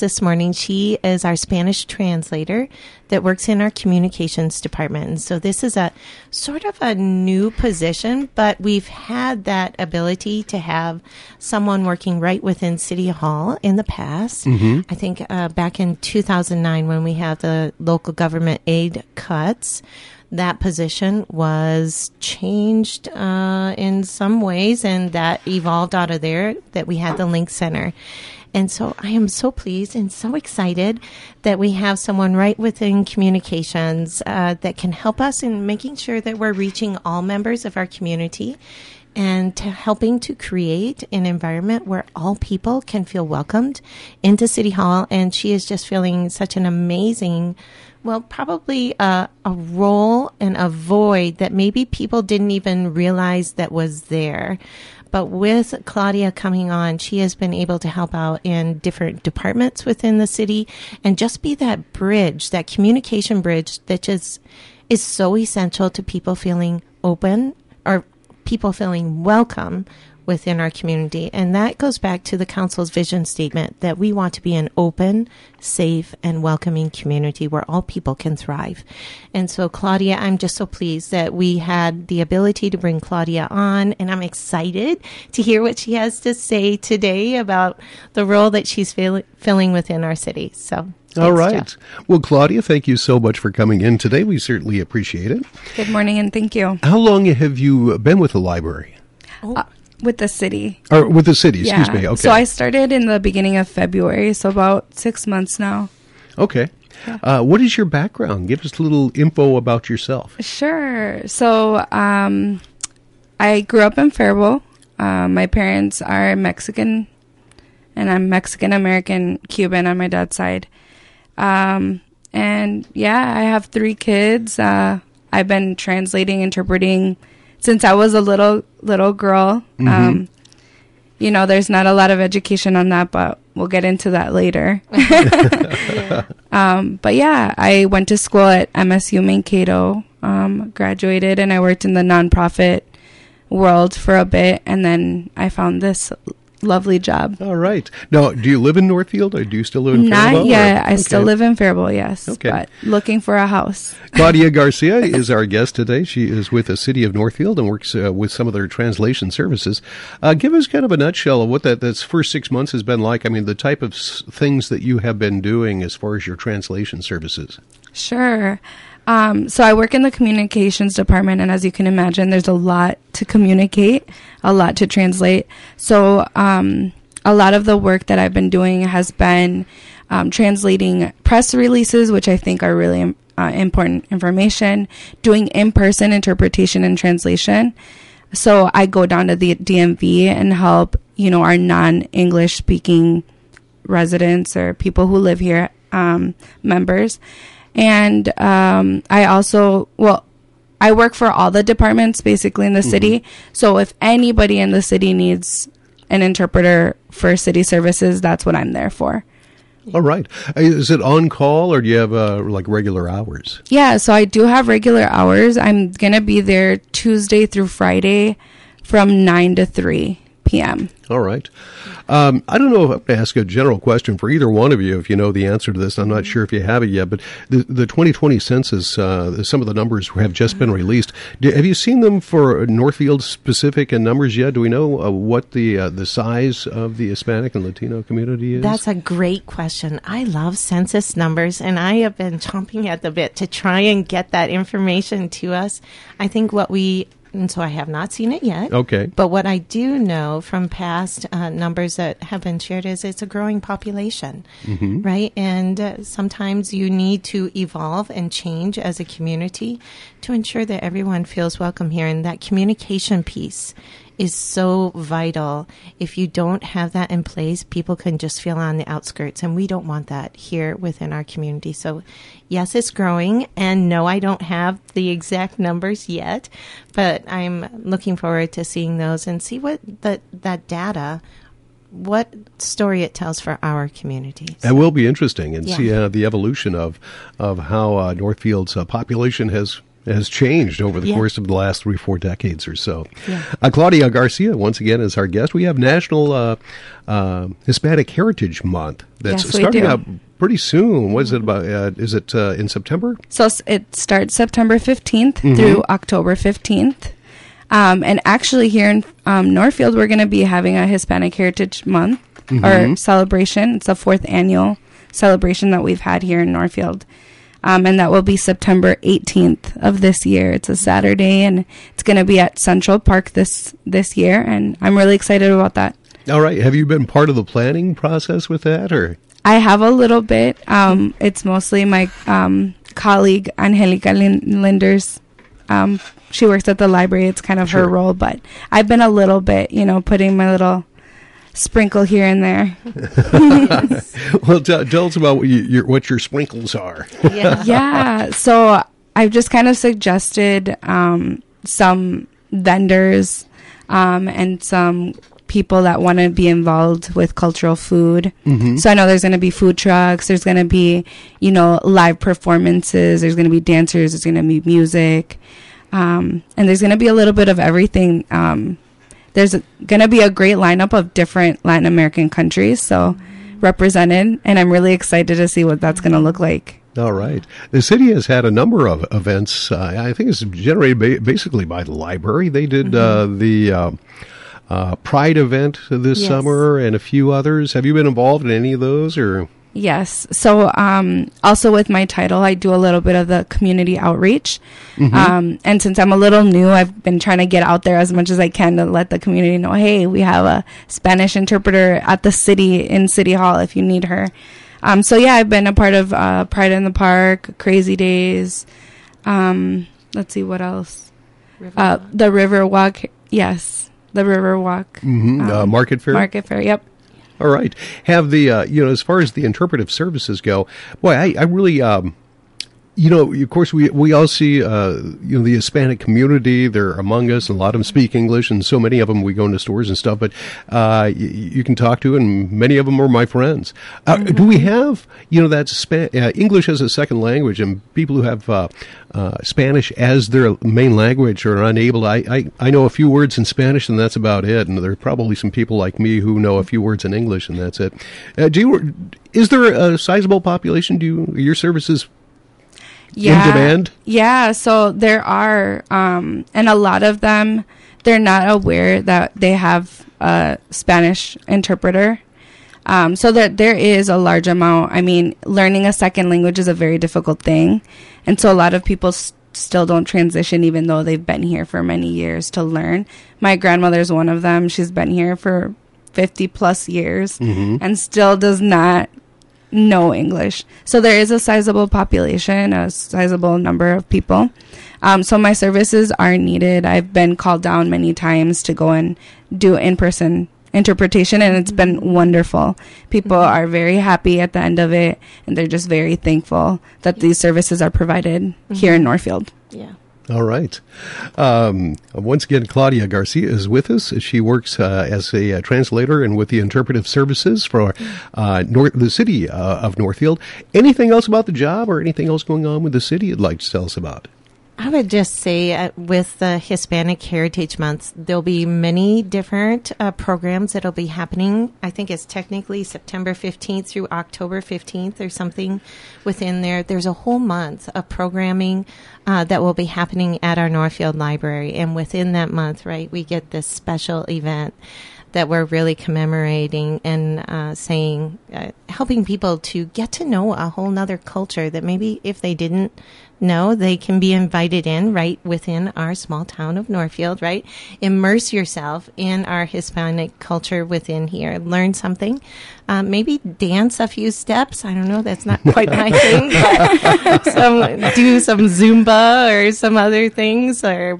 this morning. She is our Spanish translator that works in our communications department. And so this is a sort of a new position, but we've had that ability to have someone working right within City Hall in the past. I think uh, back in 2009 when we had the local government aid cuts that position was changed uh, in some ways, and that evolved out of there. That we had the Link Center. And so I am so pleased and so excited that we have someone right within communications uh, that can help us in making sure that we're reaching all members of our community and to helping to create an environment where all people can feel welcomed into City Hall. And she is just feeling such an amazing, well, probably a, a role and a void that maybe people didn't even realize that was there. But with Claudia coming on, she has been able to help out in different departments within the city and just be that bridge, that communication bridge that just is so essential to people feeling open or people feeling welcome within our community. And that goes back to the council's vision statement that we want to be an open, safe, and welcoming community where all people can thrive. And so, Claudia, I'm just so pleased that we had the ability to bring Claudia on, and I'm excited to hear what she has to say today about the role that she's fill- filling within our city. So, All thanks, right. Jeff. Well, Claudia, thank you so much for coming in today. We certainly appreciate it. Good morning and thank you. How long have you been with the library? Uh, with the city. Or with the city, excuse me. Okay. So I started in the beginning of February, so about six months now. okay. Uh, what is your background? Give us a little info about yourself. Sure. So um, I grew up in Faribault. Uh, my parents are Mexican, and I'm Mexican American Cuban on my dad's side. Um, and yeah, I have three kids. Uh, I've been translating, interpreting since I was a little little girl. Um, you know, there's not a lot of education on that, but we'll get into that later. um, but yeah, I went to school at MSU Mankato, um, graduated, and I worked in the nonprofit world for a bit, and then I found this lovely job. All right. Now, do you live in Northfield or do you still live in Not Faribault, yet. or- I still live in Faribault, yes. Okay. But looking for a house. Claudia Garcia is our guest today. She is with the city of Northfield and works uh, with some of their translation services. Uh, give us kind of a nutshell of what that that's first six months has been like. I mean, the type of s- things that you have been doing as far as your translation services. Sure. Um, so I work in the communications department, and as you can imagine, there's a lot to communicate, a lot to translate. So um, a lot of the work that I've been doing has been um, translating press releases, which I think are really uh, important information, doing in-person interpretation and translation. So I go down to the DMV and help, you know, our non-English speaking residents or people who live here, um, members. And um, I also, well, I work for all the departments basically in the city. So if anybody in the city needs an interpreter for city services, that's what I'm there for. All right. Is it on call or do you have uh, like regular hours? Yeah, so I do have regular hours. I'm going to be there Tuesday through Friday from 9 to 3 p.m. All right. Um, I don't know if I'm going to ask a general question for either one of you if you know the answer to this. I'm not sure if you have it yet, but the, the 2020 census, uh, some of the numbers have just been released. Do, have you seen them for Northfield specific and numbers yet? Do we know uh, what the uh, the size of the Hispanic and Latino community is? That's a great question. I love census numbers, and I have been chomping at the bit to try and get that information to us. I think what we, and so I have not seen it yet. Okay. But what I do know from past uh, numbers that have been shared is it's a growing population, right? And uh, sometimes you need to evolve and change as a community to ensure that everyone feels welcome here. And that communication piece is so vital. If you don't have that in place, people can just feel on the outskirts, and we don't want that here within our community. So, yes, it's growing, and no, I don't have the exact numbers yet, but I'm looking forward to seeing those and see what that that data, what story it tells for our communities. That will be interesting and Yeah. see uh, the evolution of of how uh, Northfield's uh, population has has changed over the Yeah. course of the last three, four decades or so. Yeah. Uh, Claudia Garcia, once again, is our guest. We have National uh, uh, Hispanic Heritage Month that's Yes, starting up pretty soon. What is it about? Uh, is it uh, in September? So it starts September 15th through October 15th. Um, and actually, here in um, Northfield, we're going to be having a Hispanic Heritage Month or celebration. It's the fourth annual celebration that we've had here in Northfield. Um, and that will be September 18th of this year. It's a Saturday, and it's going to be at Central Park this this year. And I'm really excited about that. All right. Have you been part of the planning process with that, or? I have a little bit. Um, it's mostly my um, colleague Angelica Lin- Linders. Um, she works at the library. It's kind of Sure. her role, but I've been a little bit, you know, putting my little sprinkle here and there. Well, tell, tell us about what, you, your, what your sprinkles are. Yeah. yeah. So I've just kind of suggested um, some vendors um, and some people that want to be involved with cultural food. So I know there's going to be food trucks. There's going to be, you know, live performances. There's going to be dancers. There's going to be music. Um, and there's going to be a little bit of everything. Um, there's going to be a great lineup of different Latin American countries. So represented. And I'm really excited to see what that's going to look like. All right. The city has had a number of events. Uh, I think it's generated ba- basically by the library. They did uh, the uh, uh, Pride event this Yes. summer and a few others. Have you been involved in any of those, or? Yes. So, um, also with my title, I do a little bit of the community outreach. Um, and since I'm a little new, I've been trying to get out there as much as I can to let the community know, hey, we have a Spanish interpreter at the city in City Hall if you need her. Um, so yeah, I've been a part of uh, Pride in the Park, Crazy Days. Um, let's see what else. Uh, the River Walk. Yes, the River Walk. Mhm, uh, Market Fair? Market Fair. Yep. All right. Have the uh, you know as far as the interpretive services go, boy, I, I really um, you know of course we we all see uh, you know the Hispanic community they're among us and a lot of them speak English and so many of them we go into stores and stuff, but uh, y- you can talk to and many of them are my friends. Uh, Do we have you know that Spa- uh, English as a second language and people who have uh, uh, Spanish as their main language are unable? I, I I know a few words in Spanish and that's about it, and there are probably some people like me who know a few words in English and that's it. Uh, do you? Is there a sizable population? Do you, your services yeah, demand? Yeah, so there are, um, and a lot of them, they're not aware that they have a Spanish interpreter. Um, so that there is a large amount. I mean, learning a second language is a very difficult thing. And so a lot of people still don't transition even though they've been here for many years to learn. My grandmother's one of them. She's been here for 50 plus years and still does not know English. So there is a sizable population, a sizable number of people. Um, so my services are needed. I've been called down many times to go and do in person interpretation, and it's been wonderful. People are very happy at the end of it, and they're just very thankful that these services are provided here in Northfield. Yeah. All right. Um, once again, Claudia Garcia is with us. She works uh, as a uh, translator and with the interpretive services for uh, North, the city uh, of Northfield. Anything else about the job or anything else going on with the city you'd like to tell us about? I would just say uh, with the Hispanic Heritage Month, there'll be many different uh, programs that'll be happening. I think it's technically September 15th through October 15th or something within there. There's a whole month of programming uh, that will be happening at our Northfield Library. And within that month, right, we get this special event that we're really commemorating and uh, saying, uh, helping people to get to know a whole nother culture that maybe if they didn't know, they can be invited in right within our small town of Northfield, right? Immerse yourself in our Hispanic culture within here. Learn something. Um, maybe dance a few steps. I don't know. That's not quite my thing, some, do some Zumba or some other things or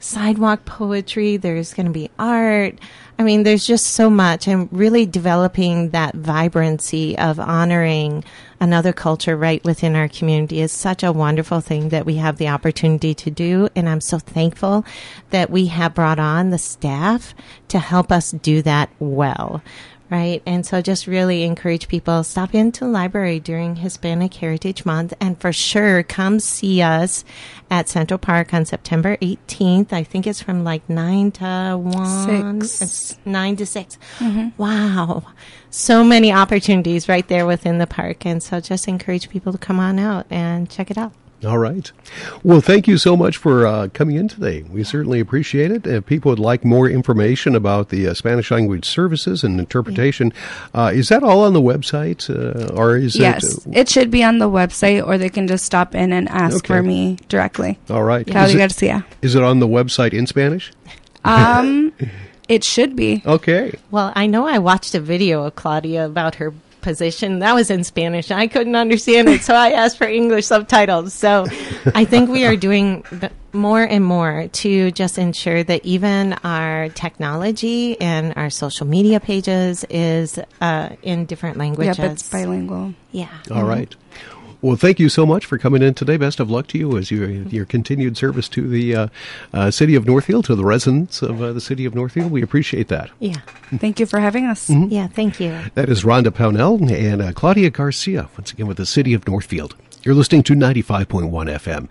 sidewalk poetry. There's going to be art. I mean, there's just so much, and really developing that vibrancy of honoring another culture right within our community is such a wonderful thing that we have the opportunity to do. And I'm so thankful that we have brought on the staff to help us do that well. right? And so just really encourage people stop into the library during Hispanic Heritage Month and for sure come see us at Central Park on September 18th. I think it's from like 9 to 1 Six. uh, 9 to 6. Wow. So many opportunities right there within the park and so just encourage people to come on out and check it out. All right. Well, thank you so much for uh, coming in today. We certainly appreciate it. If people would like more information about the uh, Spanish language services and interpretation, uh, is that all on the website, uh, or is Yes, it? it should be on the website, or they can just stop in and ask Okay. for me directly. all right. Is Claudia it, Garcia. is it on the website in Spanish? Um, it should be. Okay. Well, I know I watched a video of Claudia about her position. That was in Spanish. I couldn't understand it, so I asked for English subtitles. So I think we are doing more and more to just ensure that even our technology and our social media pages is uh, in different languages. Yep, it's bilingual. Yeah. All right. Well, thank you so much for coming in today. Best of luck to you as you, your continued service to the uh, uh, city of Northfield, to the residents of uh, the city of Northfield. We appreciate that. Yeah. Thank you for having us. Yeah. Thank you. That is Rhonda Pownell and uh, Claudia Garcia, once again with the city of Northfield. You're listening to 95.1 FM.